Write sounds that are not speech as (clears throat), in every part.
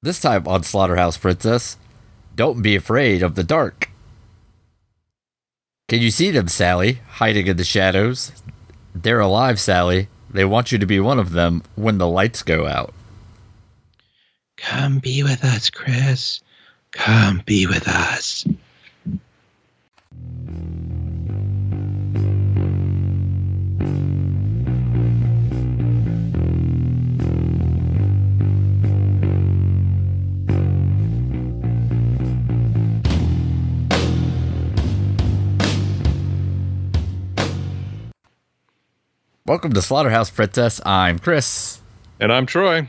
This time on Slaughterhouse Princess, don't be afraid of the dark. Can you see them, Sally, hiding in the shadows? They're alive, Sally. They want you to be one of them when the lights go out. Come be with us, Chris. Come be with us. Welcome to Slaughterhouse Princess. I'm Chris. And I'm Troy.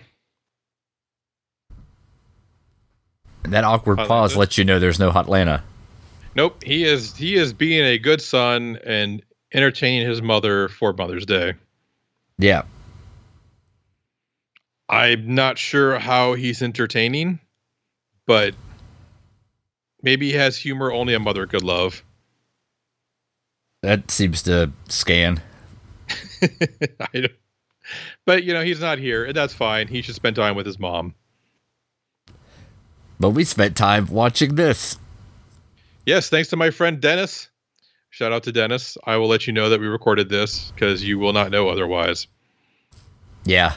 And that awkward Hotlanta. pause lets you know there's no Hotlanta. Nope, he is he is being a good son and entertaining his mother for Mother's Day. Yeah. I'm not sure how he's entertaining, but maybe he has humor only a mother could love. That seems to scan. (laughs) I don't, but you know he's not here, and that's fine. He should spend time with his mom. But we spent time watching this. Yes, thanks to my friend Dennis. Shout out to Dennis. I will let you know that we recorded this because you will not know otherwise. Yeah.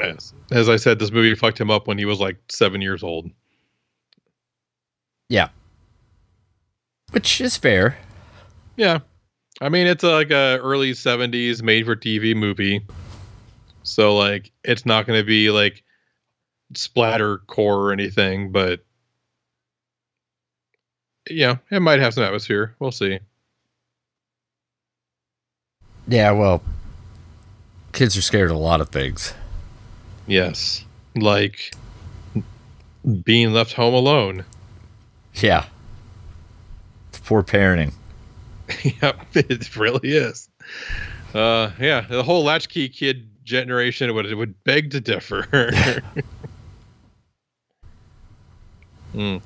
As, as I said, this movie fucked him up when he was like seven years old. Yeah. Which is fair. Yeah, I mean it's like a early '70s made-for-TV movie, so like it's not going to be like splatter core or anything, but yeah, it might have some atmosphere. We'll see. Yeah, well, kids are scared of a lot of things. Yes, like being left home alone. Yeah. Poor parenting. (laughs) yep, it really is. Uh, yeah, the whole latchkey kid generation would would beg to differ. (laughs) mm.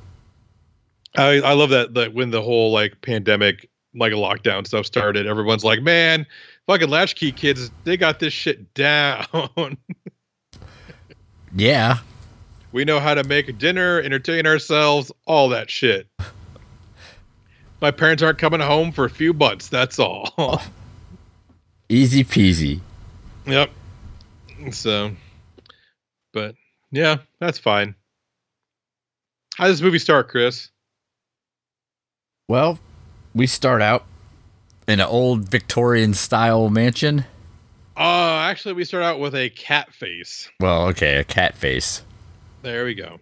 I I love that that when the whole like pandemic like lockdown stuff started, everyone's like, man, fucking latchkey kids, they got this shit down. (laughs) Yeah. we know how to make dinner, entertain ourselves, all that shit. My parents aren't coming home for a few months. That's all. (laughs) Easy peasy. Yep. So, but yeah, that's fine. How does this movie start, Chris? Well, we start out in an old Victorian style mansion. Uh, actually, we start out with a cat face. Well, okay, a cat face. There we go.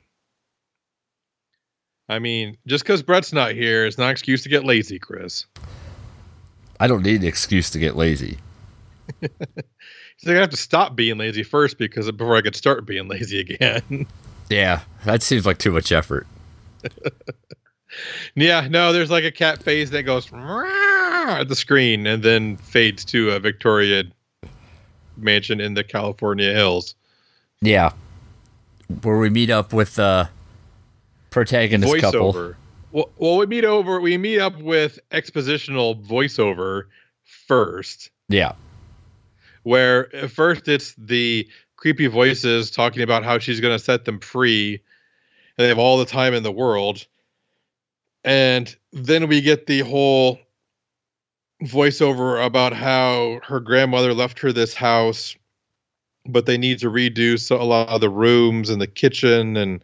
I mean, just because Brett's not here is not an excuse to get lazy, Chris. I don't need an excuse to get lazy. (laughs) He's gonna have to stop being lazy first because before I could start being lazy again. (laughs) Yeah, that seems like too much effort. (laughs) yeah, no, there's like a cat face that goes at the screen and then fades to a Victorian mansion in the California hills. Yeah. Where we meet up with the protagonist couple. voiceover. Well, well, we meet over. We meet up with expositional voiceover first, Yeah. where at first it's the creepy voices talking about how she's going to set them free, and they have all the time in the world, and then we get the whole voiceover about how her grandmother left her this house, but they need to redo so a lot of the rooms and the kitchen and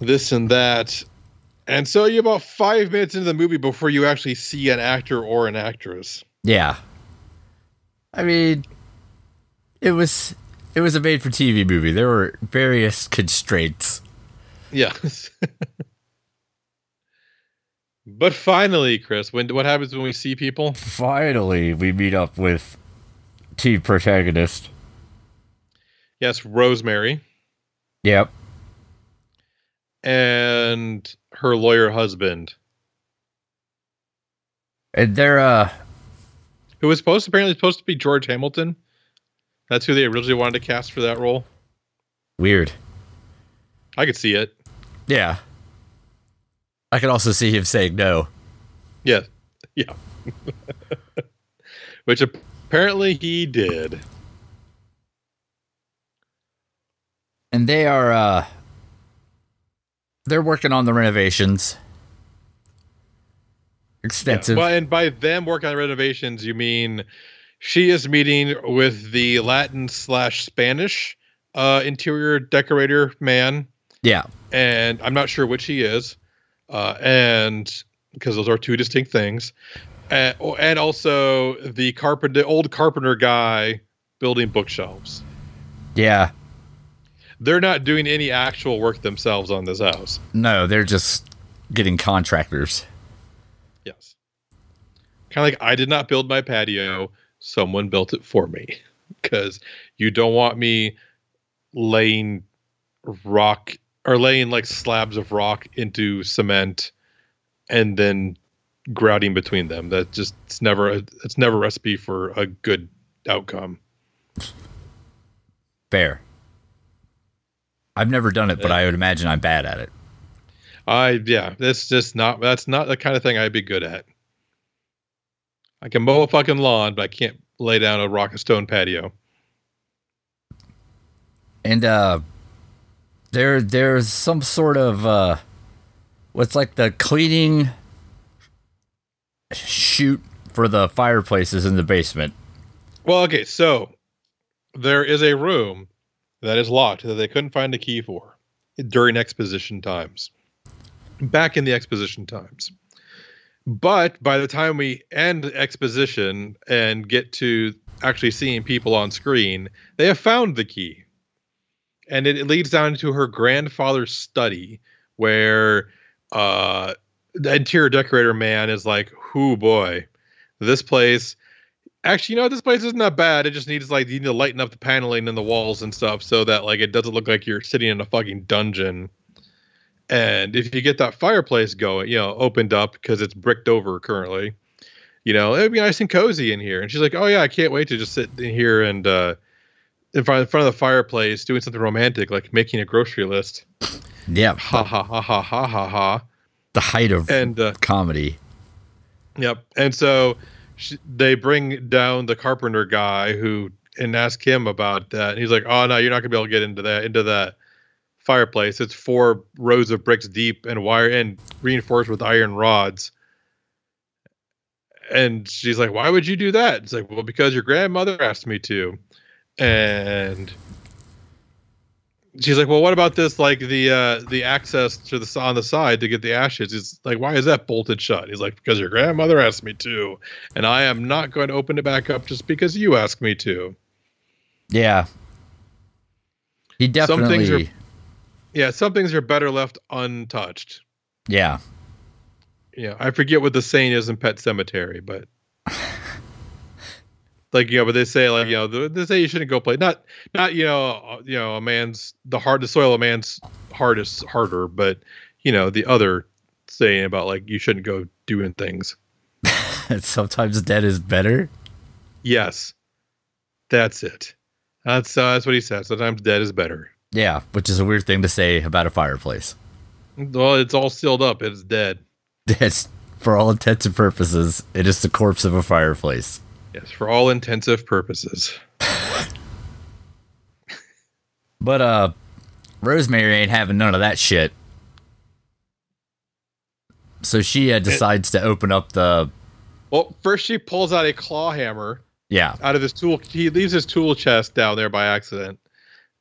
this and that. And so you're about five minutes into the movie before you actually see an actor or an actress. Yeah. I mean, it was it was a made for TV movie. There were various constraints. Yes. (laughs) but finally, Chris, when what happens when we see people? Finally, we meet up with two protagonist. Yes, Rosemary Yep. And her lawyer husband, And they're uh who was supposed apparently supposed to be George Hamilton. That's who they originally wanted to cast for that role. weird. I could see it. Yeah. I could also see him saying no. Yeah. (laughs) Yeah. (laughs) Which apparently he did. and they are uh they're working on the renovations. Extensive. Well, and by them working on renovations, you mean she is meeting with the Latin slash Spanish uh, interior decorator man, yeah. and I'm not sure which he is, uh, and because those are two distinct things, and, and also the carpenter, old carpenter guy building bookshelves. Yeah. They're not doing any actual work themselves on this house. No, they're just getting contractors. Yes. Kind of like I did not build my patio, someone built it for me. (laughs) Because you don't want me laying rock or laying like slabs of rock into cement and then grouting between them. That just it's never a, it's never a recipe for a good outcome. Fair. I've never done it, but I would imagine I'm bad at it. I yeah, that's just not that's not the kind of thing I'd be good at. I can mow a fucking lawn, but I can't lay down a rock and stone patio. And uh there there's some sort of uh what's like the cleaning chute for the fireplaces in the basement. Well, okay, so there is a room that is locked that they couldn't find a key for during exposition times. Back in the exposition times. But by the time we end exposition and get to actually seeing people on screen, they have found the key. And it, it leads down to her grandfather's study where uh the interior decorator man is like, "Whoo boy, this place Actually, you know? This place isn't that bad. It just needs like you need to lighten up the paneling and the walls and stuff so that like it doesn't look like you're sitting in a fucking dungeon. And if you get that fireplace going, you know, opened up because it's bricked over currently, you know, it'd be nice and cozy in here. And she's like, "Oh yeah, I can't wait to just sit in here and uh, in front in front of the fireplace doing something romantic, like making a grocery list." Yeah. Ha ha ha ha ha ha ha. The height of And uh, comedy. Yep. And so sh- they bring down the carpenter guy who and ask him about that. And he's like, "Oh no, you're not gonna be able to get into that into that fireplace. It's four rows of bricks deep and wire and reinforced with iron rods." And she's like, "Why would you do that?" It's like, "Well, because your grandmother asked me to." And she's like, "Well, what about this? Like the uh the access to the on the side to get the ashes? It's like, why is that bolted shut?" He's like, "Because your grandmother asked me to, and I am not going to open it back up just because you asked me to." Yeah. He definitely. Some things are- Yeah, some things are better left untouched. Yeah. Yeah, I forget what the saying is in Pet Sematary, but like you know, but they say like you know they- say you shouldn't go play not not you know uh, you know a man's the hard the soil a man's heart is harder, but you know the other saying about like you shouldn't go doing things. (laughs) Sometimes dead is better. Yes, that's it. That's uh, that's what he said. Sometimes dead is better. Yeah, which is a weird thing to say about a fireplace. Well, it's all sealed up. It's dead. (laughs) It's for all intents and purposes, it is the corpse of a fireplace. Yes, for all intensive purposes. (laughs) But uh Rosemary ain't having none of that shit. So she uh, decides to open up the Well, first she pulls out a claw hammer yeah, out of his tool. He leaves his tool chest down there by accident,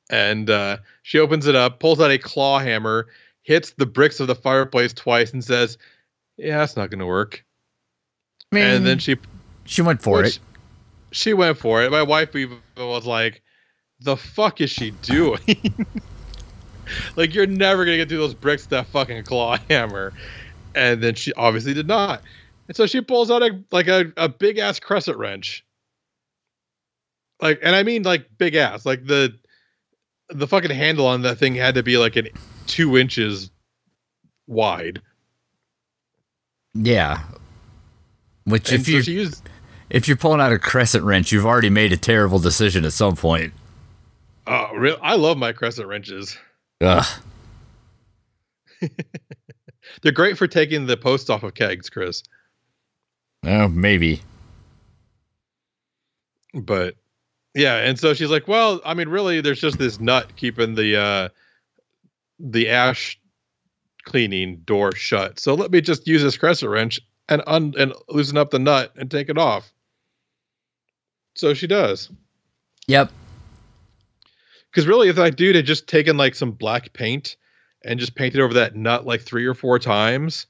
and uh, she opens it up, pulls out a claw hammer, hits the bricks of the fireplace twice, and says, "Yeah, that's not going to work." I mean, and then she she went for which- it. she went for it. My wife even was like, "The fuck is she doing?" (laughs) like you're never gonna get through those bricks with that fucking claw (laughs) hammer. And then she obviously did not. And so she pulls out a like a, a big ass crescent wrench. Like, and I mean like big ass. Like the the fucking handle on that thing had to be like an two inches wide. Yeah. Which And if so you she used if you're pulling out a crescent wrench, you've already made a terrible decision at some point. oh real I love my crescent wrenches. Ugh. (laughs) They're great for taking the post off of kegs, Chris. Oh, maybe. but Yeah, and so she's like, "Well, I mean, really, there's just this nut keeping the uh the ash cleaning door shut. So let me just use this crescent wrench and un and loosen up the nut and take it off." So she does. Yep. Because really, if that dude had just taken like some black paint and just painted over that nut like three or four times,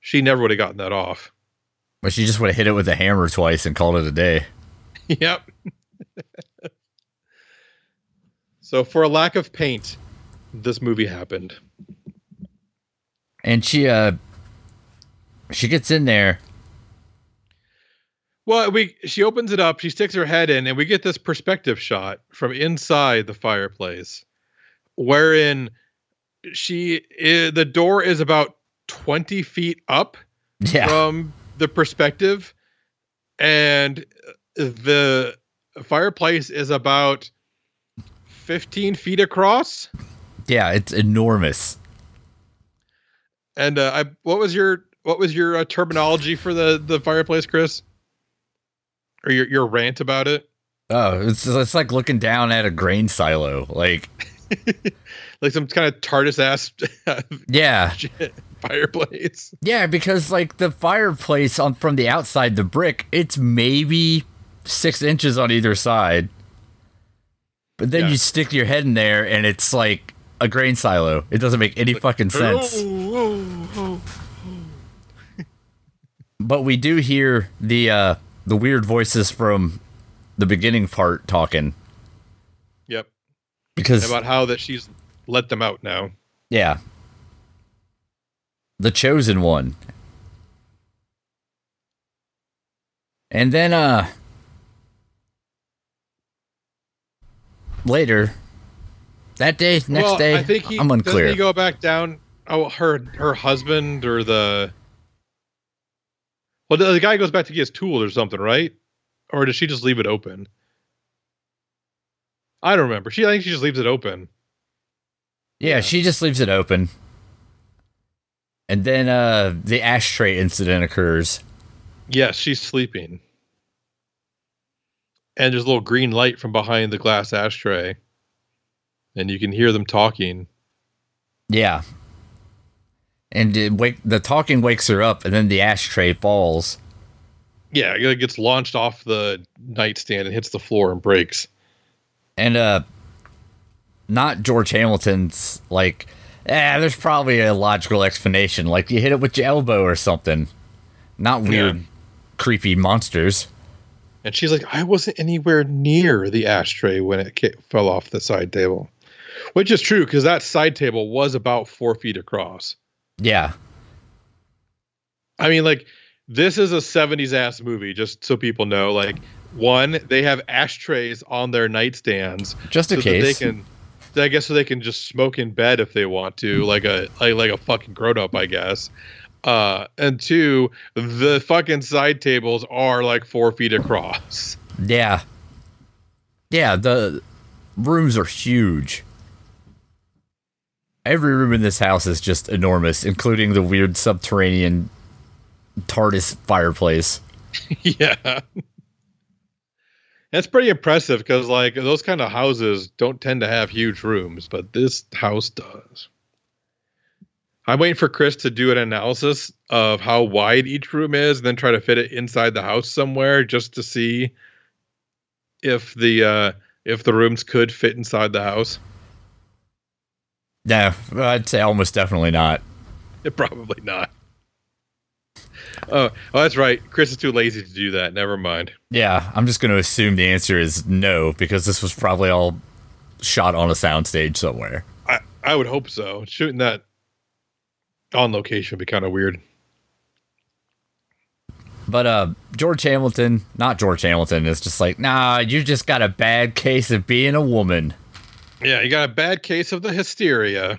she never would have gotten that off. But she just would have hit it with a hammer twice and called it a day. (laughs) yep. (laughs) so for a lack of paint, this movie happened. And she uh she gets in there. Well, we she opens it up, she sticks her head in, and we get this perspective shot from inside the fireplace, wherein she i the door is about twenty feet up Yeah. from the perspective, and the fireplace is about fifteen feet across. yeah, it's enormous. And uh, I, what was your what was your uh, terminology for the the fireplace, Chris? Or your your rant about it? Oh, it's it's like looking down at a grain silo. Like, (laughs) like some kind of TARDIS ass (laughs) yeah. fireplace. Yeah, because like the fireplace on from the outside, the brick, it's maybe six inches on either side. But then Yeah. you stick your head in there and it's like a grain silo. It doesn't make any fucking sense. (laughs) But we do hear the uh the weird voices from the beginning part talking. Yep. Because About how that she's let them out now. yeah. The chosen one. And then uh later that day, next well, day, I think he, I'm Doesn't unclear. he go back down? Oh, her her husband or the well, the, the guy goes back to get his tools or something, right? Or does she just leave it open? I don't remember. She I think she just leaves it open. yeah, yeah. she just leaves it open. And then uh the ashtray incident occurs. Yes, she's sleeping. And there's a little green light from behind the glass ashtray. And you can hear them talking. Yeah. And it wake the talking wakes her up and then the ashtray falls. Yeah, it gets launched off the nightstand and hits the floor and breaks. And uh not George Hamilton's like eh, there's probably a logical explanation. Like you hit it with your elbow or something. Not weird Yeah. creepy monsters. And she's like, I wasn't anywhere near the ashtray when it fell off the side table. Which is true because that side table was about four feet across. Yeah. I mean, like, this is a 70s ass movie, just so people know. Like, one, they have ashtrays on their nightstands Just a so that they case. can I guess so they can just smoke in bed if they want to, like a like, like a fucking grown up, I guess. Uh, and two, the fucking side tables are like four feet across. Yeah. Yeah, the rooms are huge. Every room in this house is just enormous, including the weird subterranean TARDIS fireplace. (laughs) yeah. That's pretty impressive because like those kind of houses don't tend to have huge rooms, but this house does. I'm waiting for Chris to do an analysis of how wide each room is and then try to fit it inside the house somewhere just to see if the uh if the rooms could fit inside the house. No, I'd say almost definitely not. (laughs) Probably not. Oh, oh, that's right. Chris is too lazy to do that. Never mind. Yeah, I'm just going to assume the answer is no because this was probably all shot on a soundstage somewhere. I, I would hope so. Shooting that on location would be kind of weird. But uh George Hamilton, not George Hamilton, is just like, nah, you just got a bad case of being a woman. Yeah, you got a bad case of the hysteria.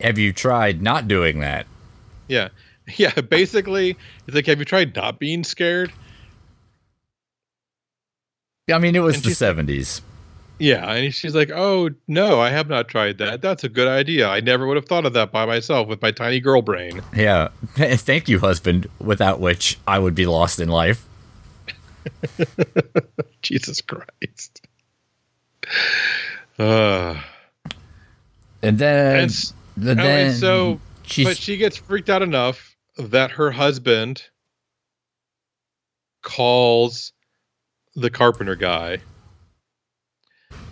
Have you tried not doing that? Yeah. (laughs) Yeah, basically, it's like, have you tried not being scared? I mean, it was And the she's- 70s. Yeah, and she's like, "Oh no, I have not tried that. That's a good idea. I never would have thought of that by myself with my tiny girl brain." Yeah. (laughs) Thank you, husband, without which I would be lost in life. (laughs) Jesus Christ. Uh, And then, and, and oh, then and so, she's but she gets freaked out enough that her husband calls the carpenter guy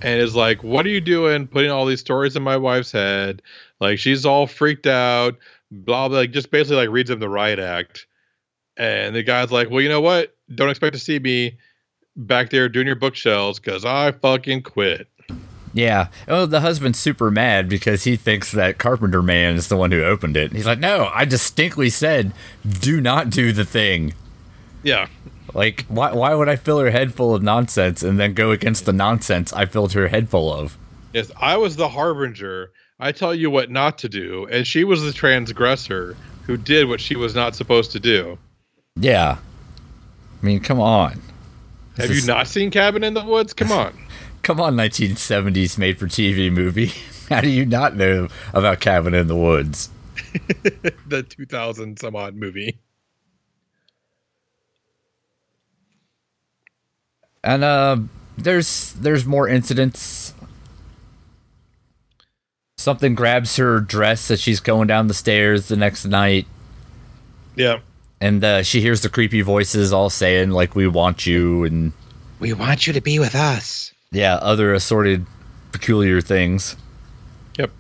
and is like, What are you doing putting all these stories in my wife's head? Like, she's all freaked out, blah, blah, like, just basically like reads him the riot act. And the guy's like, Well, you know what? Don't expect to see me back there doing your bookshelves because I fucking quit. yeah. Oh, the husband's super mad because he thinks that Carpenter Man is the one who opened it. He's like, no, I distinctly said, do not do the thing. Yeah. Like, why? Why would I fill her head full of nonsense and then go against the nonsense I filled her head full of? Yes, I was the harbinger. I tell you what not to do, and she was the transgressor who did what she was not supposed to do. Yeah. I mean, come on. Have you not seen Cabin in the Woods? Come on. (laughs) Come on, 1970s made for TV movie. (laughs) How do you not know about Cabin in the Woods? (laughs) the 2000 some odd movie. And uh, there's there's more incidents. Something grabs her dress as she's going down the stairs the next night, Yeah. And uh, she hears the creepy voices all saying like, "We want you," and We want you to be with us. yeah, other assorted peculiar things. Yep.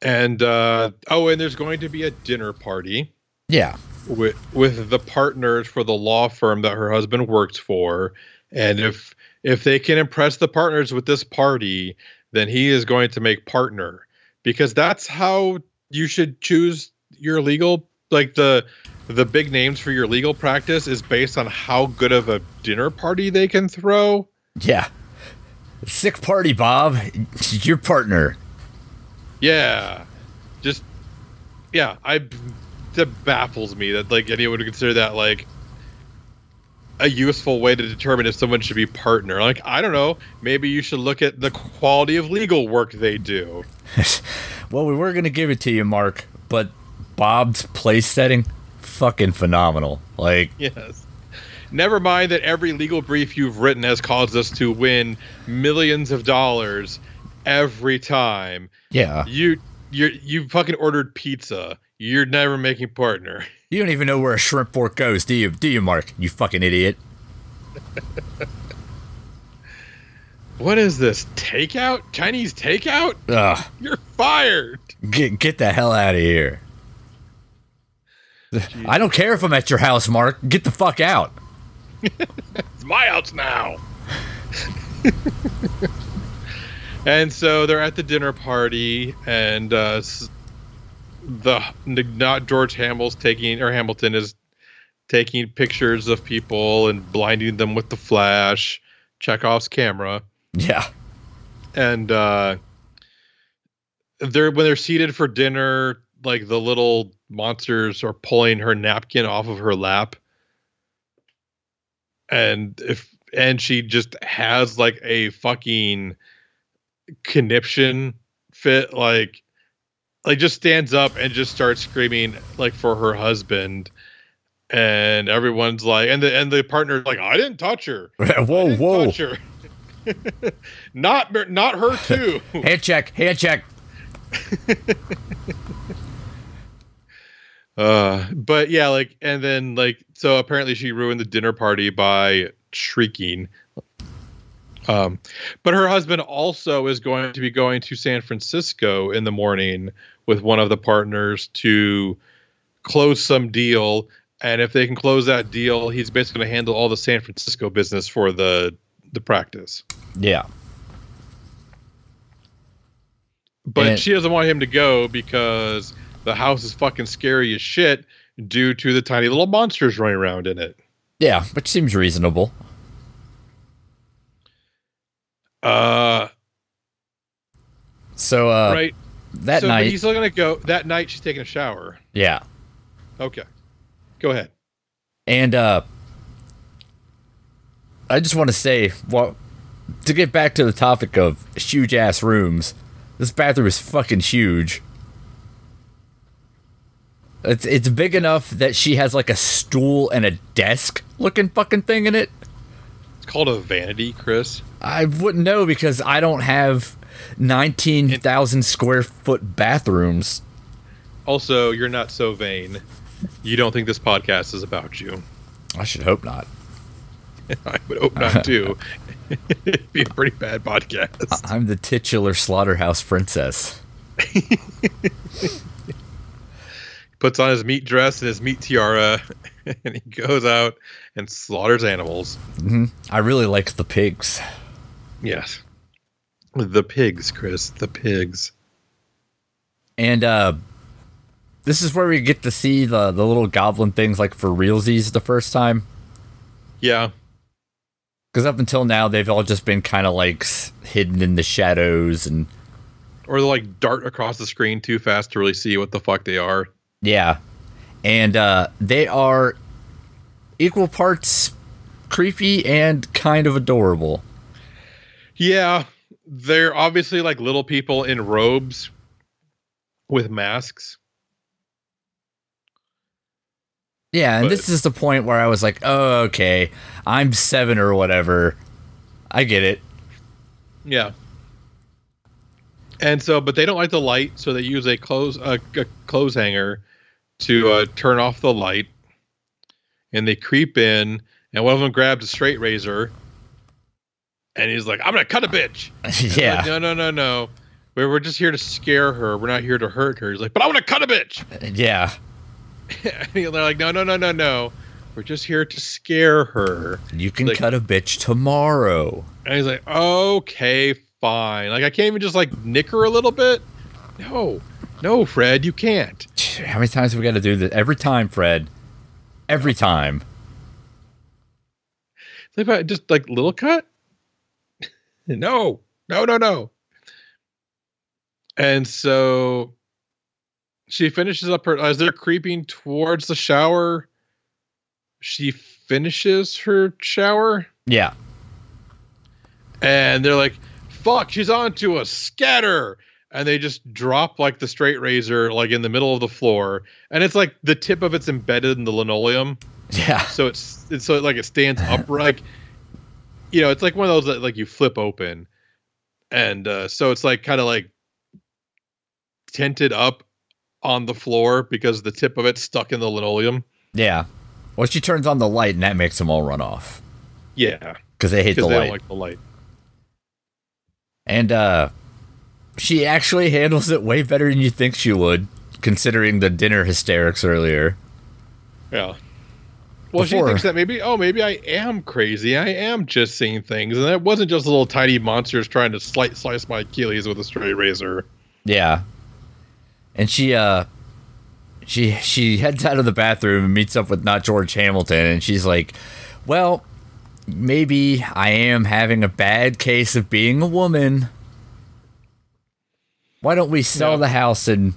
And uh oh, and there's going to be a dinner party Yeah, with with the partners for the law firm that her husband works for, and if if they can impress the partners with this party, then he is going to make partner because that's how you should choose your legal like the the big names for your legal practice is based on how good of a dinner party they can throw. yeah. Sick party, Bob. Your partner. Yeah. Just yeah, I that baffles me that like anyone would consider that like a useful way to determine if someone should be partner. Like, I don't know, maybe you should look at the quality of legal work they do. (laughs) Well, we were gonna give it to you, Mark, but Bob's place setting, fucking phenomenal. Like, Yes. Never mind that every legal brief you've written has caused us to win millions of dollars every time. yeah, You you you fucking ordered pizza. You're never making partner. (laughs) you don't even know where a shrimp fork goes, do you? Do you, Mark? You fucking idiot. What is this? Takeout? Chinese takeout? Ugh, You're fired. get get the hell out of here. (laughs) I don't care if I'm at your house, Mark. Get the fuck out. (laughs) It's my house now. (laughs) and so they're at the dinner party, and uh, the not George Hamill's taking or Hamilton is taking pictures of people and blinding them with the flash, Chekhov's camera, Yeah, and uh, they're when they're seated for dinner, like the little monsters are pulling her napkin off of her lap and if and she just has like a fucking conniption fit like like just stands up and just starts screaming like for her husband and everyone's like and the and the partner's like i didn't touch her (laughs) whoa, whoa. her. (laughs) not not her too Hand check, hand check. Uh, but yeah, like, and then like, so apparently she ruined the dinner party by shrieking. Um, but her husband also is going to be going to San Francisco in the morning with one of the partners to close some deal. And if they can close that deal, he's basically going to handle all the San Francisco business for the the practice. Yeah, But And- she doesn't want him to go because the house is fucking scary as shit due to the tiny little monsters running around in it. yeah, which seems reasonable. Uh, So, uh, right. that so but night, he's still gonna go. That night, she's taking a shower. yeah, Okay, go ahead. And uh I just want to say, well, to get back to the topic of huge ass rooms, this bathroom is fucking huge. It's it's big enough that she has like a stool and a desk looking fucking thing in it. It's called a vanity, Chris. I wouldn't know because I don't have nineteen thousand square foot bathrooms. Also, you're not so vain. You don't think this podcast is about you. I should hope not. (laughs) I would hope not too. (laughs) It'd be a pretty bad podcast. I'm the titular slaughterhouse princess. (laughs) Puts on his meat dress and his meat tiara, (laughs) and he goes out and slaughters animals. I really like the pigs. Yes. The pigs, Chris. The pigs. And uh this is where we get to see the the little goblin things like for realsies the first time. Yeah. Because up until now, they've all just been kind of like hidden in the shadows and Or they'll like dart across the screen too fast to really see what the fuck they are. Yeah, and uh, they are equal parts creepy and kind of adorable. Yeah. They're obviously like little people in robes with masks. Yeah, and But- this is the point where I was like, oh, okay, I'm seven or whatever. I get it. Yeah. And so, but they don't like the light, so they use a clothes a, a clothes hanger to uh, turn off the light. And they creep in, and one of them grabs a straight razor, and he's like, "I'm gonna cut a bitch." (laughs) They're like, yeah, no, no, no, no. We're we're just here to scare her. We're not here to hurt her. He's like, "But I want to cut a bitch." yeah. (laughs) and they're like, "No, no, no, no, no. We're just here to scare her." You can Like- cut a bitch tomorrow. And he's like, okay, fine. Like, I can't even just like nick her a little bit. No, no, Fred, you can't. How many times have we got to do this? Every time, Fred. Every time. Think about just like little cut. (laughs) no, no, no, no. And so she finishes up her as they're creeping towards the shower. She finishes her shower, Yeah. and they're like, "Fuck, she's onto a scatter." And they just drop like the straight razor like in the middle of the floor and it's like the tip of it's embedded in the linoleum Yeah. so it's it's so like it stands (laughs) upright you know it's like one of those that like you flip open and uh so it's like kind of like tented up on the floor because the tip of it's stuck in the linoleum Yeah. Well, she turns on the light and that makes them all run off yeah because they hate the they light. don't like the light and uh, she actually handles it way better than you think she would, considering the dinner hysterics earlier. Yeah. Well, she thinks that maybe, oh, maybe I am crazy. I am just seeing things, and that wasn't just little tiny monsters trying to slice slice my Achilles with a straight razor. Yeah. And she uh she she heads out of the bathroom and meets up with not George Hamilton and she's like, "Well, maybe I am having a bad case of being a woman. Why don't we sell Yeah. the house and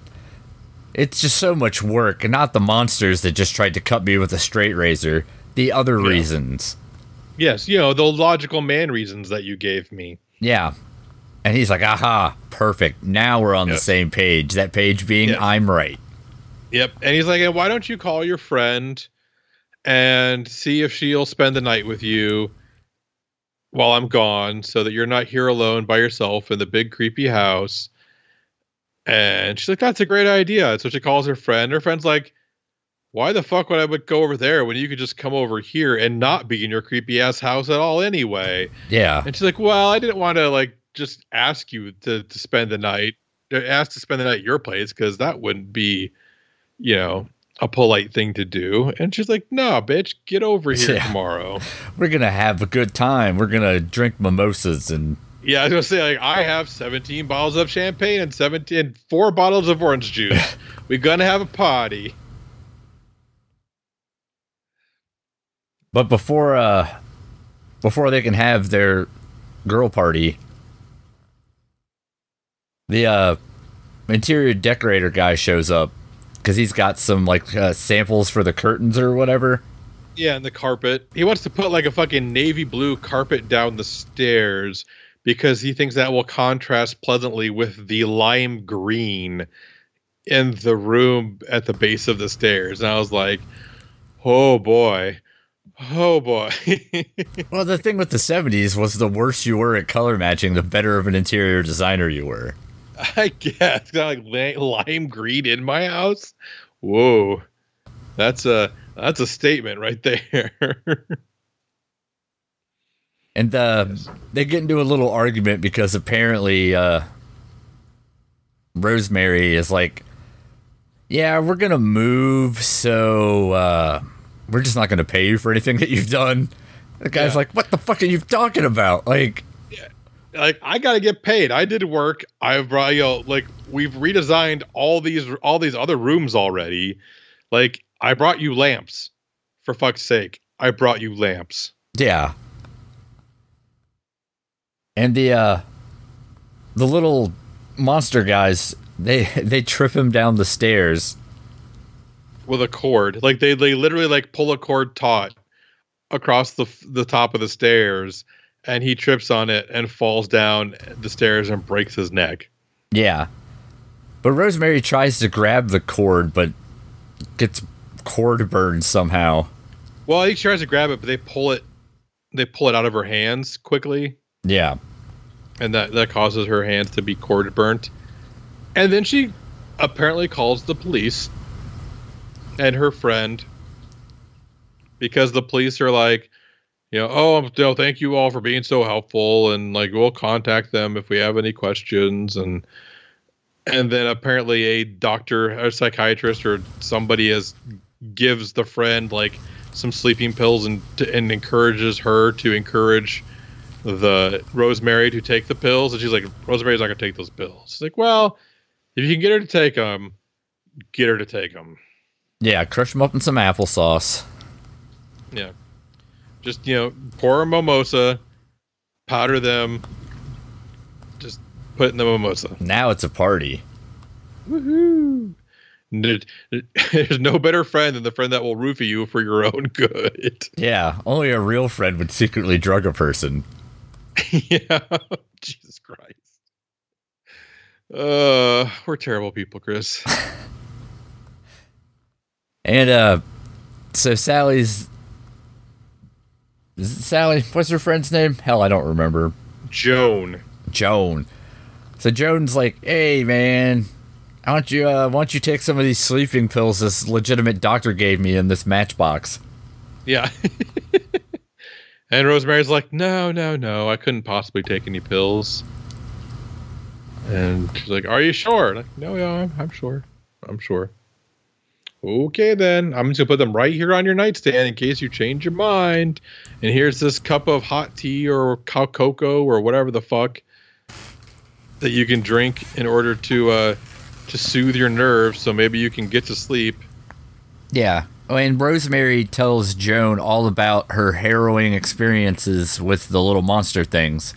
it's just so much work and not the monsters that just tried to cut me with a straight razor, the other Yeah. reasons." Yes, you know the logical man reasons that you gave me. Yeah. And he's like, "Aha, perfect. Now we're on the same page. That page being Yes. I'm right." Yep. And he's like, why don't you call your friend and see if she'll spend the night with you while I'm gone so that you're not here alone by yourself in the big creepy house. And she's like, that's a great idea. So she calls her friend. Her friend's like, why the fuck would I would go over there when you could just come over here and not be in your creepy ass house at all anyway? Yeah. And she's like, well, I didn't want to like just ask you to, to spend the night, uh, ask to spend the night at your place because that wouldn't be, you know, a polite thing to do. And she's like, no, bitch, get over (laughs) here Yeah. tomorrow. we're gonna have a good time. We're gonna drink mimosas and Yeah, I was gonna say like I have 17 bottles of champagne and 17 four bottles of orange juice. (laughs) We're gonna have a party. but before uh before they can have their girl party, the uh interior decorator guy shows up because he's got some like uh, samples for the curtains or whatever. Yeah, and the carpet. He wants to put like a fucking navy blue carpet down the stairs because he thinks that will contrast pleasantly with the lime green in the room at the base of the stairs, and I was like, "Oh boy, oh boy." (laughs) Well, the thing with the 70s was the worse you were at color matching, the better of an interior designer you were. (laughs) I guess Got like lime green in my house. Whoa, that's a that's a statement right there. (laughs) And uh, they get into a little argument because apparently uh, Rosemary is like, "Yeah, we're gonna move, so uh, we're just not gonna pay you for anything that you've done." The guy's Yeah. like, "What the fuck are you talking about?" Like, like I gotta get paid. I did work. I've brought you know, like we've redesigned all these all these other rooms already. Like I brought you lamps. For fuck's sake, I brought you lamps. yeah. And the uh, the little monster guys, they (laughs) they trip him down the stairs. with a cord. Like they they literally like pull a cord taut across the the top of the stairs, and he trips on it and falls down the stairs and breaks his neck. Yeah. But Rosemary tries to grab the cord, but gets cord burned somehow. Well, she tries to grab it, but they pull it they pull it out of her hands quickly, Yeah. and that that causes her hands to be cord burnt. And then she apparently calls the police and her friend because the police are like, you know, oh, no, thank you all for being so helpful, and like we'll contact them if we have any questions, and and then apparently a doctor, a psychiatrist, or somebody is gives the friend like some sleeping pills and and encourages her to encourage the Rosemary to take the pills, and she's like, Rosemary's not gonna take those pills. It's like, well, if you can get her to take them, get her to take them. Yeah, crush them up in some applesauce. Yeah. Just, you know, pour a mimosa, powder them, just put in the mimosa. Now it's a party. Woohoo! (laughs) There's no better friend than the friend that will roofie you for your own good. Yeah, only a real friend would secretly drug a person. (laughs) yeah. Jesus Christ. Uh, we're terrible people, Chris. (laughs) And uh so Sally's Is it Sally? What's her friend's name? Hell, I don't remember. Joan. Joan. So Joan's like, "Hey man, why don't you uh, why don't you take some of these sleeping pills this legitimate doctor gave me in this matchbox?" Yeah. (laughs) and Rosemary's like, no, no, no, I couldn't possibly take any pills. And she's like, are you sure? Like, no, yeah, I'm, I'm sure. I'm sure. Okay, then. I'm just going to put them right here on your nightstand in case you change your mind. And here's this cup of hot tea or co- cocoa or whatever the fuck that you can drink in order to uh, to soothe your nerves so maybe you can get to sleep. Yeah. And Rosemary tells Joan all about her harrowing experiences with the little monster things.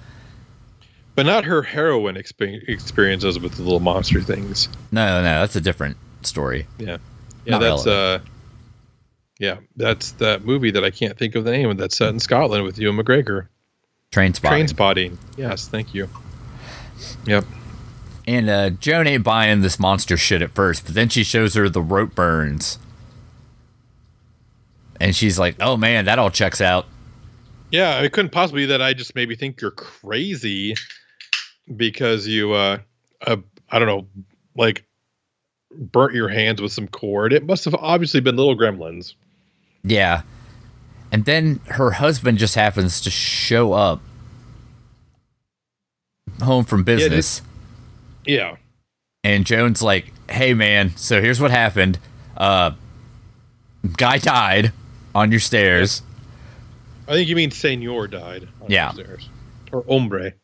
But not her heroin expe- experiences with the little monster things. No, no, that's a different story. Yeah. Yeah, Not that's relevant. uh Yeah, that's that movie that I can't think of the name of that's set in Scotland with Ewan McGregor. Trainspotting. Train spotting. Yes, thank you. Yep. And uh, Joan ain't buying this monster shit at first, but then she shows her the rope burns. And she's like, oh man, that all checks out. Yeah, it couldn't possibly be that I just maybe think you're crazy because you uh, uh I don't know, like burnt your hands with some cord. It must have obviously been little gremlins. Yeah. And then her husband just happens to show up home from business. Yeah. and Joan's like, hey man, so here's what happened. Uh, guy died on your stairs. I think you mean Senor died on Yeah. Or hombre.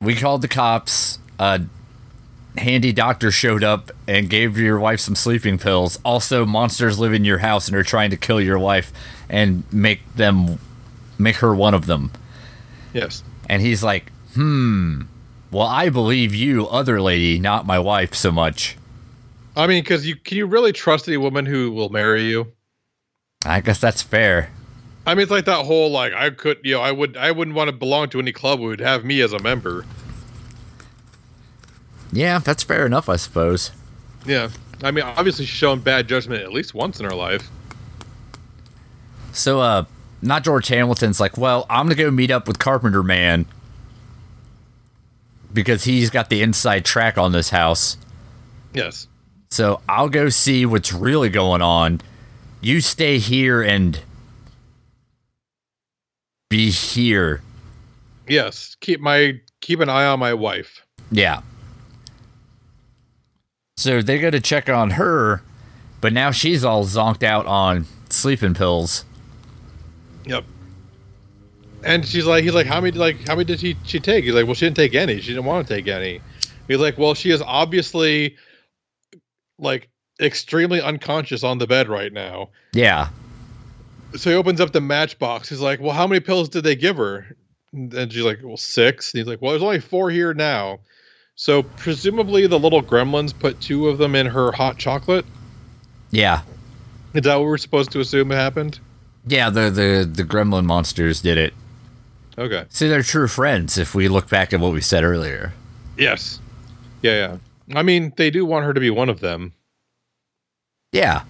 We called the cops. A handy doctor showed up and gave your wife some sleeping pills. Also, monsters live in your house and are trying to kill your wife and make them make her one of them. Yes. And he's like, hmm. Well, I believe you, other lady, not my wife so much. I mean, because you can you really trust a woman who will marry you? I guess that's fair. I mean, it's like that whole like I could, you know, I would, I wouldn't want to belong to any club who would have me as a member. Yeah, that's fair enough, I suppose. Yeah. I mean, obviously she's shown bad judgment at least once in her life. So, uh, not George Hamilton's like, well, I'm gonna go meet up with Carpenter Man because he's got the inside track on this house. Yes. So I'll go see what's really going on. You stay here and be here. Yes. Keep my keep an eye on my wife. Yeah. So they go to check on her, but now she's all zonked out on sleeping pills. Yep. And she's like, he's like, how many like how many did she she take? He's like, well, she didn't take any. She didn't want to take any. He's like, well, she is obviously like extremely unconscious on the bed right now. Yeah. So he opens up the matchbox. He's like, well, how many pills did they give her? And she's like, well, six. And he's like, well, there's only four here now. So presumably the little gremlins put two of them in her hot chocolate. Yeah. Is that what we're supposed to assume happened? Yeah, the the the gremlin monsters did it. Okay. So they're true friends if we look back at what we said earlier. Yes. Yeah, yeah. I mean, they do want her to be one of them. Yeah.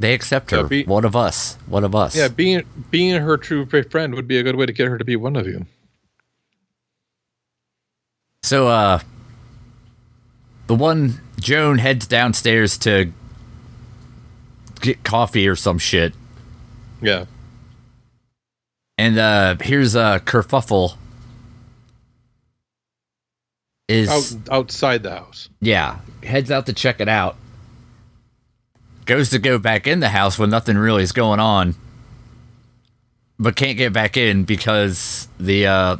They accept her. Yeah, be- one of us. One of us. Yeah, being being her true friend would be a good way to get her to be one of you. So uh the one Joan heads downstairs to get coffee or some shit. Yeah. And uh here's a kerfuffle. Is Out outside the house. yeah, heads out to check it out. Goes to go back in the house when nothing really is going on. But can't get back in because the uh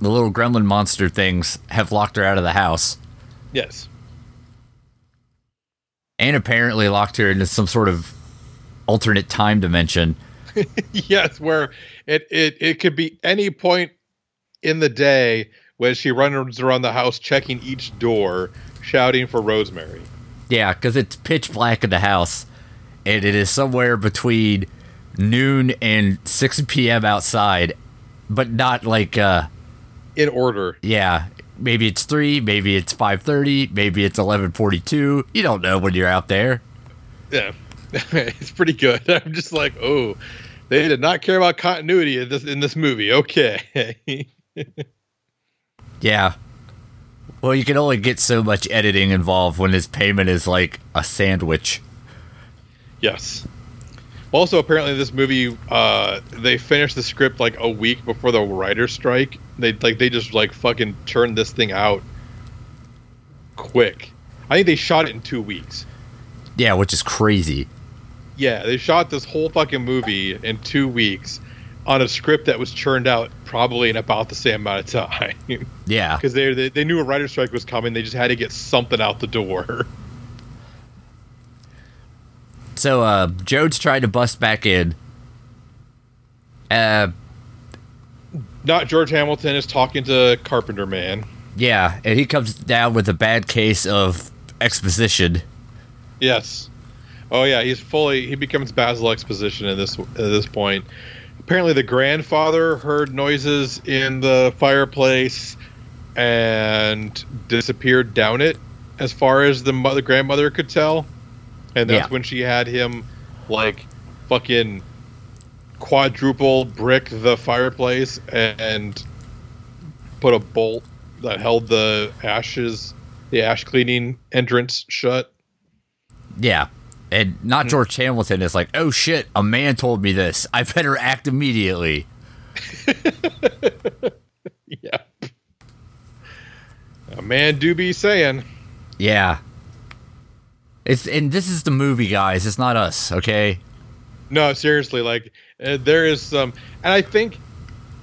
the little gremlin monster things have locked her out of the house. Yes. And apparently locked her into some sort of alternate time dimension. (laughs) yes, where it, it it could be any point in the day when she runs around the house checking each door, shouting for Rosemary. Yeah, because it's pitch black in the house, and it is somewhere between noon and 6 p.m. outside, but not like, uh, In order. yeah, maybe it's 3, maybe it's 5.30, maybe it's 11.42. You don't know when you're out there. Yeah. (laughs) it's pretty good. (laughs) I'm just like, oh, they did not care about continuity in this in this movie. Okay. (laughs) Yeah. Well, you can only get so much editing involved when his payment is like a sandwich. yes. Also, apparently, this movie uh, they finished the script like a week before the writer's strike. They like they just like fucking turned this thing out quick. I think they shot it in two weeks. Yeah, which is crazy. Yeah, they shot this whole fucking movie in two weeks on a script that was churned out probably in about the same amount of time. (laughs) Yeah. Because they, they they knew a writer strike was coming. They just had to get something out the door. (laughs) So uh Jodes tried to bust back in. Uh Not George Hamilton is talking to Carpenter Man. yeah, and he comes down with a bad case of exposition. Yes. Oh yeah, he's fully he becomes Basil Exposition at this at this point. Apparently, the grandfather heard noises in the fireplace and disappeared down it, as far as the mother grandmother could tell, and that's Yeah. when she had him like fucking quadruple brick the fireplace and put a bolt that held the ashes, the ash cleaning entrance shut. Yeah. And not George Hamilton is like, oh shit, a man told me this. I better act immediately. (laughs) Yeah. A man do be saying. Yeah. It's and this is the movie, guys. It's not us, okay? No, seriously, like uh, there is some, and I think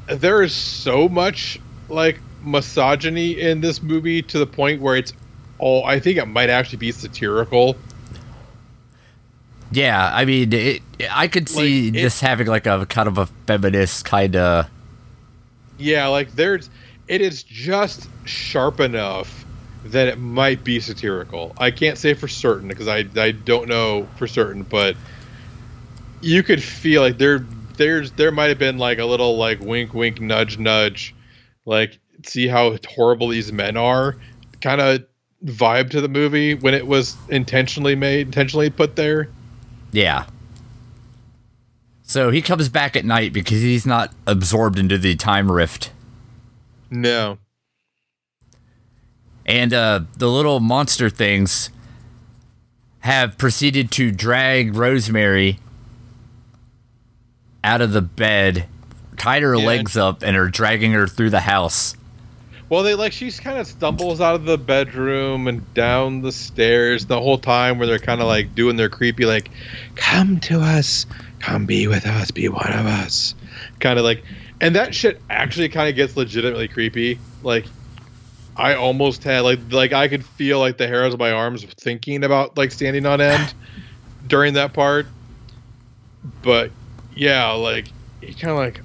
there is so much like misogyny in this movie to the point where it's all. I think it might actually be satirical. Yeah, I mean, it, I could see Like, it- this having like a kind of a feminist kind of. Yeah, like there's, it is just sharp enough that it might be satirical. I can't say for certain because I I don't know for certain, but you could feel like there there's there might have been like a little like wink wink nudge nudge like see how horrible these men are kind of vibe to the movie when it was intentionally made, intentionally put there. Yeah. So he comes back at night because he's not absorbed into the time rift. No. And uh, the little monster things have proceeded to drag Rosemary out of the bed, tied her Yeah. legs up, and are dragging her through the house. Well, they like she kind of stumbles out of the bedroom and down the stairs the whole time where they're kind of like doing their creepy like Come to us. Come be with us. Be one of us. kind of like and that shit actually kind of gets legitimately creepy. Like I almost had like like I could feel like the hairs on my arms thinking about like standing on end (laughs) during that part. But yeah, like you kind of like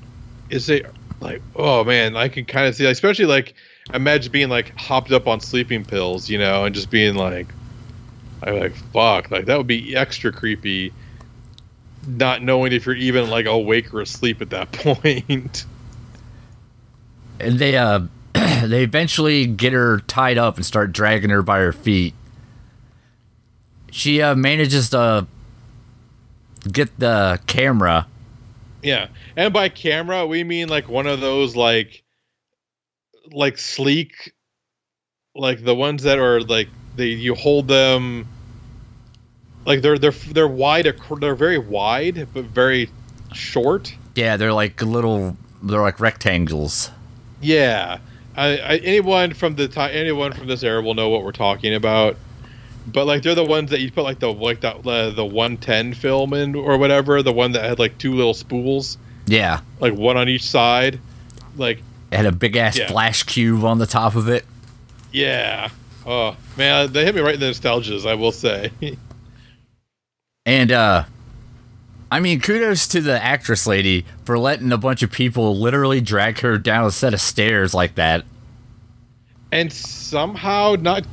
is it like oh man, I can kind of see especially like imagine being like hopped up on sleeping pills, you know, and just being like I'm like fuck, like that would be extra creepy not knowing if you're even like awake or asleep at that (laughs) point. And they uh (clears throat) they eventually get her tied up and start dragging her by her feet. She uh manages to get the camera. Yeah, and by camera we mean like one of those like like sleek, like the ones that are like they you hold them like they're they're they're wide they're very wide but very short. Yeah, they're like little they're like rectangles. Yeah, I, I, anyone from the time anyone from this era will know what we're talking about. But like they're the ones that you put like the like the uh, the 110 film in or whatever, the one that had like two little spools, Yeah. like one on each side. Like It had a big ass Yeah. flash cube on the top of it. yeah. Oh man, they hit me right in the nostalgias, I will say. (laughs) And uh I mean kudos to the actress lady for letting a bunch of people literally drag her down a set of stairs like that. and somehow not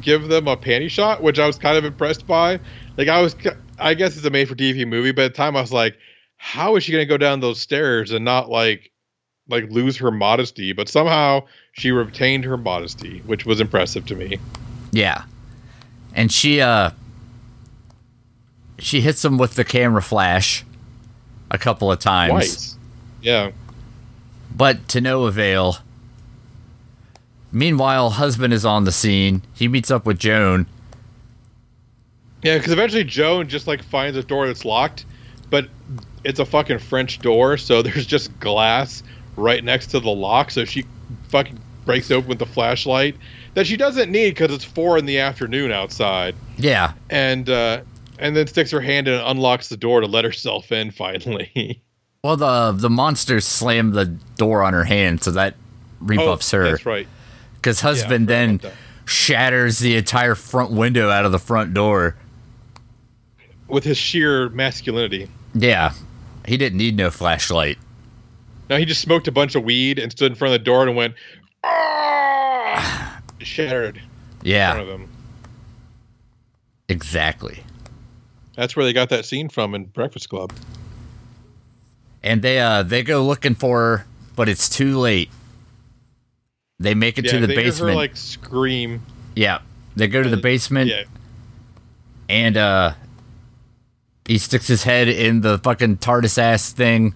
give them a panty shot, which I was kind of impressed by. Like I was, I guess it's a made-for-TV movie, but at the time I was like, how is she going to go down those stairs and not like, like lose her modesty? But somehow she retained her modesty, which was impressive to me. Yeah. And she uh she hits him with the camera flash a couple of times. Twice, yeah. But to no avail. Meanwhile, husband is on the scene. He meets up with Joan. Yeah, because eventually Joan just like finds a door that's locked, but it's a fucking French door, so (laughs) there's just glass right next to the lock. So she fucking breaks open with the flashlight that she doesn't need because it's four in the afternoon outside, Yeah. and uh, and then sticks her hand in and unlocks the door to let herself in (laughs) finally. Well, the the monster slammed the door on her hand, so that rebuffs her. Oh, That's right. Because husband forgot then shatters the entire front window out of the front door. With his sheer masculinity. Yeah. He didn't need no flashlight. Now he just smoked a bunch of weed and stood in front of the door and went, ah! (sighs) shattered in front Yeah, of him. exactly. That's where they got that scene from in Breakfast Club. And they uh they go looking for her, but it's too late. They make it yeah, to the basement. they hear her like scream. yeah. They go to the Uh, basement Yeah, and uh he sticks his head in the fucking TARDIS ass thing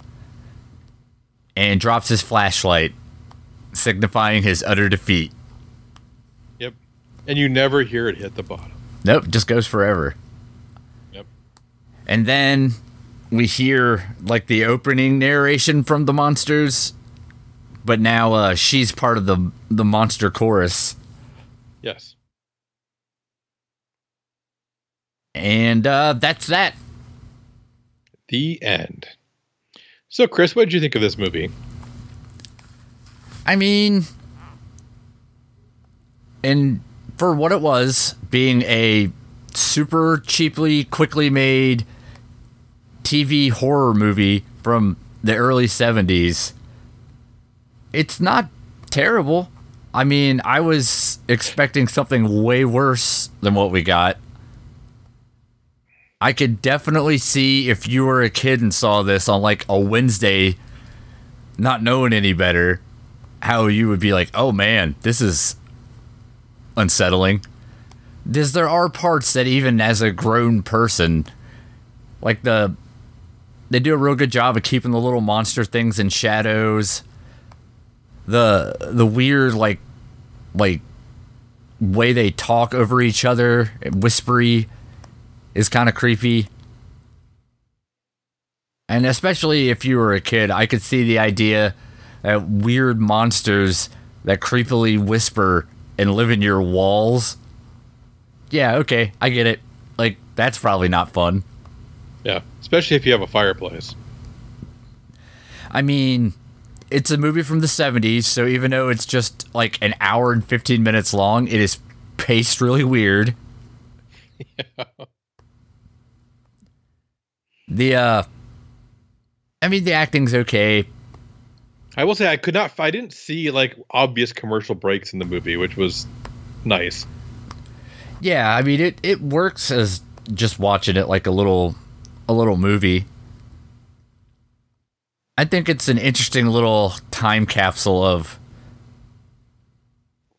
and drops his flashlight, signifying his utter defeat. yep. And you never hear it hit the bottom. Nope, just goes forever. Yep. And then we hear like the opening narration from the monsters, but now uh, she's part of the the monster chorus, Yes. and uh, that's that. The end. So, Chris, what did you think of this movie? I mean, and for what it was, being a super cheaply, quickly made TV horror movie from the early 70s, it's not terrible. I mean, I was expecting something way worse than what we got. I could definitely see if you were a kid and saw this on like a Wednesday, not knowing any better, how you would be like, oh man, this is unsettling. Because there are parts that even as a grown person, like the they do a real good job of keeping the little monster things in shadows. The the weird like like way they talk over each other, whispery, is kind of creepy. And especially if you were a kid, I could see the idea that weird monsters that creepily whisper and live in your walls. Yeah, okay, I get it. Like, that's probably not fun. Yeah, especially if you have a fireplace. I mean, it's a movie from the 70s, so even though it's just like an hour and 15 minutes long, it is paced really weird. (laughs) Yeah. The uh I mean the acting's okay. I will say I could not I didn't see like obvious commercial breaks in the movie, which was nice. Yeah, I mean it it works as just watching it like a little a little movie. I think it's an interesting little time capsule of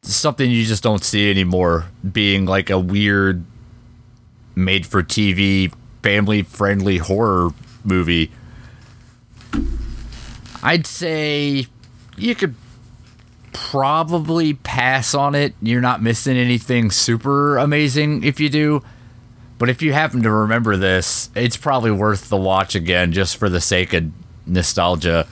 something you just don't see anymore being like a weird made for TV family friendly horror movie. I'd say you could probably pass on it. You're not missing anything super amazing if you do. But if you happen to remember this, it's probably worth the watch again just for the sake of nostalgia.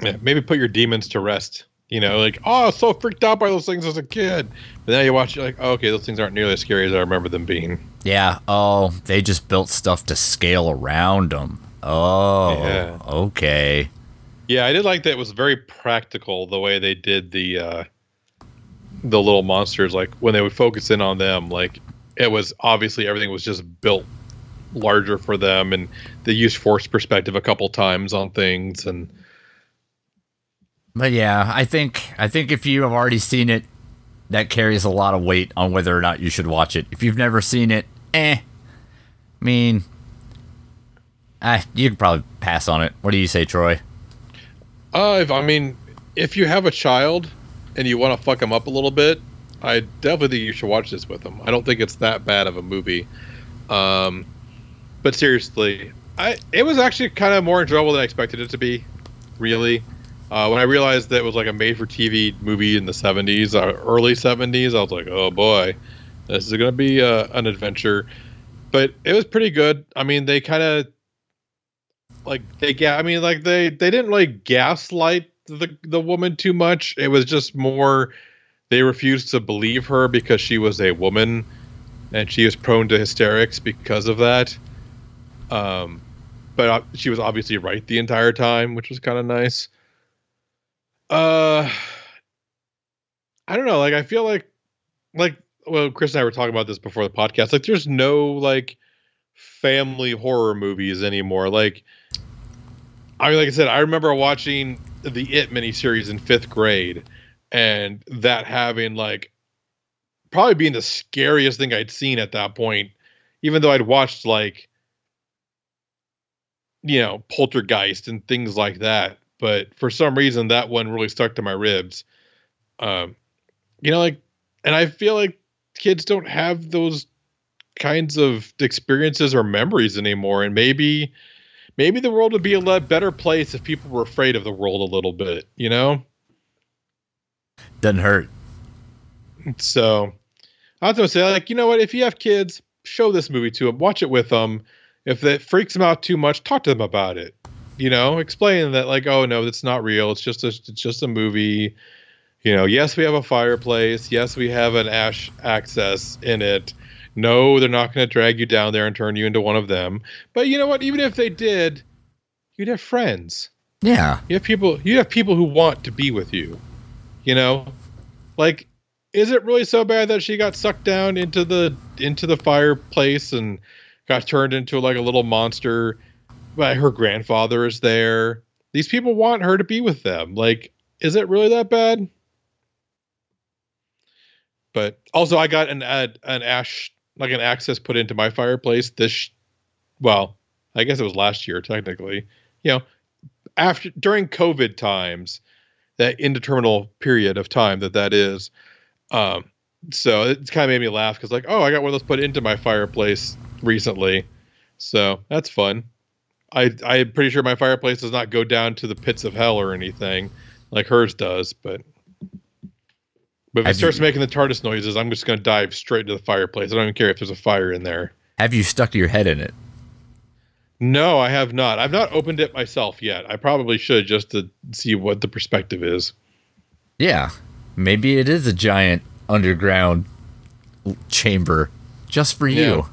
Yeah, maybe put your demons to rest. You know, like, oh, I was so freaked out by those things as a kid. But now you watch, you're like, oh, okay, those things aren't nearly as scary as I remember them being. Yeah. Oh, they just built stuff to scale around them. Oh, yeah. okay. Yeah, I did like that. It was very practical the way they did the uh, the little monsters. Like when they would focus in on them, like it was obviously everything was just built larger for them, and they used force perspective a couple times on things. And but yeah, I think I think if you have already seen it, that carries a lot of weight on whether or not you should watch it. If you've never seen it, eh. I mean, ah, you could probably pass on it. What do you say, Troy? Uh, I mean, if you have a child and you want to fuck them up a little bit, I definitely think you should watch this with them. I don't think it's that bad of a movie. Um, but seriously, I it was actually kind of more enjoyable than I expected it to be. Really, uh, when I realized that it was like a made-for-TV movie in the '70s, uh, early '70s, I was like, oh boy, this is gonna be uh, an adventure. But it was pretty good. I mean, they kind of like they ga- I mean like they they didn't like gaslight the the woman too much. It was just more they refused to believe her because she was a woman and she was prone to hysterics because of that. Um but uh, she was obviously right the entire time, which was kind of nice. Uh I don't know, like I feel like like well Chris and I were talking about this before the podcast. Like there's no like family horror movies anymore. Like I mean, like I said, I remember watching the It miniseries in fifth grade, and that having like probably being the scariest thing I'd seen at that point, even though I'd watched like you know Poltergeist and things like that. But for some reason, that one really stuck to my ribs. Um, you know, like, and I feel like kids don't have those kinds of experiences or memories anymore, and maybe maybe the world would be a lot better place if people were afraid of the world a little bit, you know? Doesn't hurt. So I was gonna say, like, you know what? If you have kids, show this movie to them, watch it with them. If it freaks them out too much, talk to them about it. You know, explain that, like, oh no, that's not real. It's just a, it's just a movie. You know, yes, we have a fireplace. Yes, we have an ash access in it. No, they're not going to drag you down there and turn you into one of them. But you know what? Even if they did, you'd have friends. Yeah. You have people. You have people who want to be with you. You know, like, is it really so bad that she got sucked down into the into the fireplace and got turned into like a little monster? Her grandfather is there. These people want her to be with them. Like, is it really that bad? But also, I got an an ash like an access put into my fireplace this well i guess it was last year technically you know after during covid times that indeterminate period of time that that is. Um, so it kind of made me laugh because like, oh, I got one of those put into my fireplace recently, so that's fun. I I'm pretty sure my fireplace does not go down to the pits of hell or anything like hers does, but but if it starts you- making the TARDIS noises, I'm just gonna dive straight into the fireplace. I don't even care if there's a fire in there. Have you stuck your head in it? No, I have not. I've not opened it myself yet. I probably should just to see what the perspective is. Yeah. Maybe it is a giant underground chamber just for you.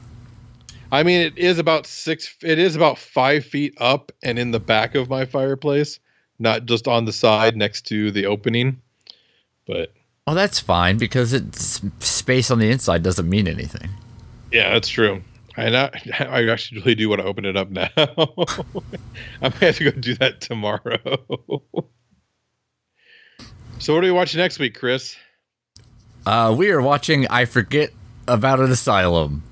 I mean, it is about six. It is about five feet up and in the back of my fireplace, not just on the side next to the opening. But Well, that's fine because it's space on the inside doesn't mean anything. yeah, that's true. And I, (laughs) I actually really do want to open it up now. (laughs) I might have to go do that tomorrow. (laughs) so, what are we watching next week, Chris? Uh, we are watching I Forget About an Asylum.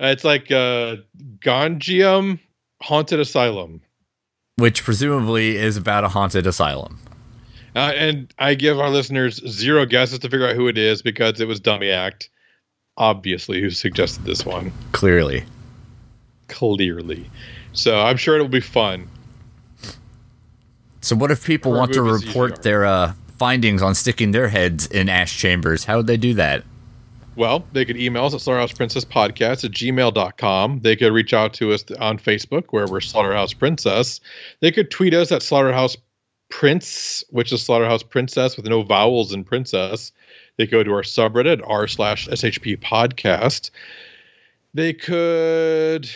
Uh, it's like uh, Gonjiam Haunted Asylum. which presumably is about a haunted asylum. Uh, and I give our listeners zero guesses to figure out who it is because it was Dummy Act, obviously, who suggested this one. Clearly. Clearly. So I'm sure it'll be fun. So, what if people want to report their uh, findings on sticking their heads in ash chambers? How would they do that? Well, they could email us at slaughterhouseprincesspodcast at gmail.com. They could reach out to us on Facebook, where we're Slaughterhouse Princess. They could tweet us at Slaughterhouse Prince, which is Slaughterhouse Princess with no vowels in princess. They go to our subreddit, r slash SHP podcast. They could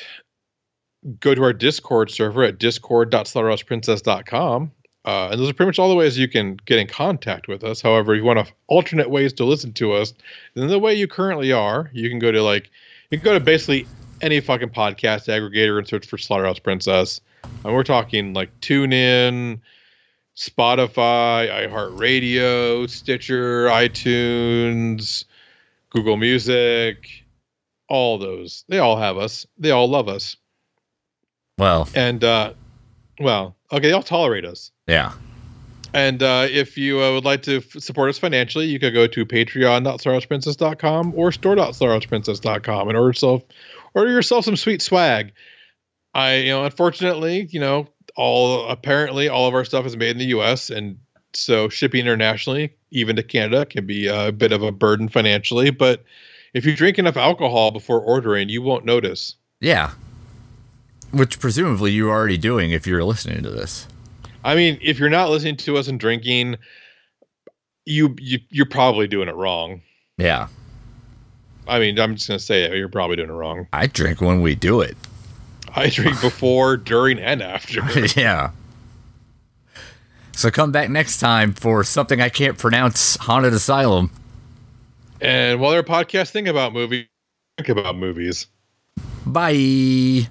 go to our Discord server at discord.slaughterhouseprincess.com. Uh, and those are pretty much all the ways you can get in contact with us. However, if you want to alternate ways to listen to us, then the way you currently are, you can go to like you can go to basically any fucking podcast aggregator and search for Slaughterhouse Princess. And we're talking like TuneIn, Spotify, iHeartRadio, Stitcher, iTunes, Google Music, all those. They all have us. They all love us. Well, And uh well, okay, they all tolerate us. yeah. And uh, if you uh, would like to f- support us financially, you could go to patreon.slaughterhouseprincess.com or store.slaughterhouseprincess.com and order yourself order yourself some sweet swag. I, you know, unfortunately, you know, all apparently all of our stuff is made in the U.S. and so shipping internationally, even to Canada, can be a bit of a burden financially. But if you drink enough alcohol before ordering, you won't notice. Yeah. Which presumably you're already doing if you're listening to this. I mean, if you're not listening to us and drinking, you, you you're probably doing it wrong. Yeah. I mean, I'm just gonna say it. You're probably doing it wrong. I drink when we do it. I drink (laughs) before, during, and after. (laughs) yeah. So come back next time for something I can't pronounce Haunted Asylum. And while they're podcasting about movies, think about movies. Bye.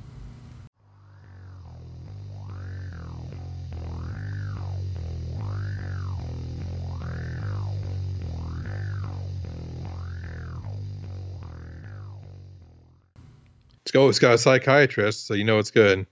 Let's. It's got a psychiatrist, so you know it's good.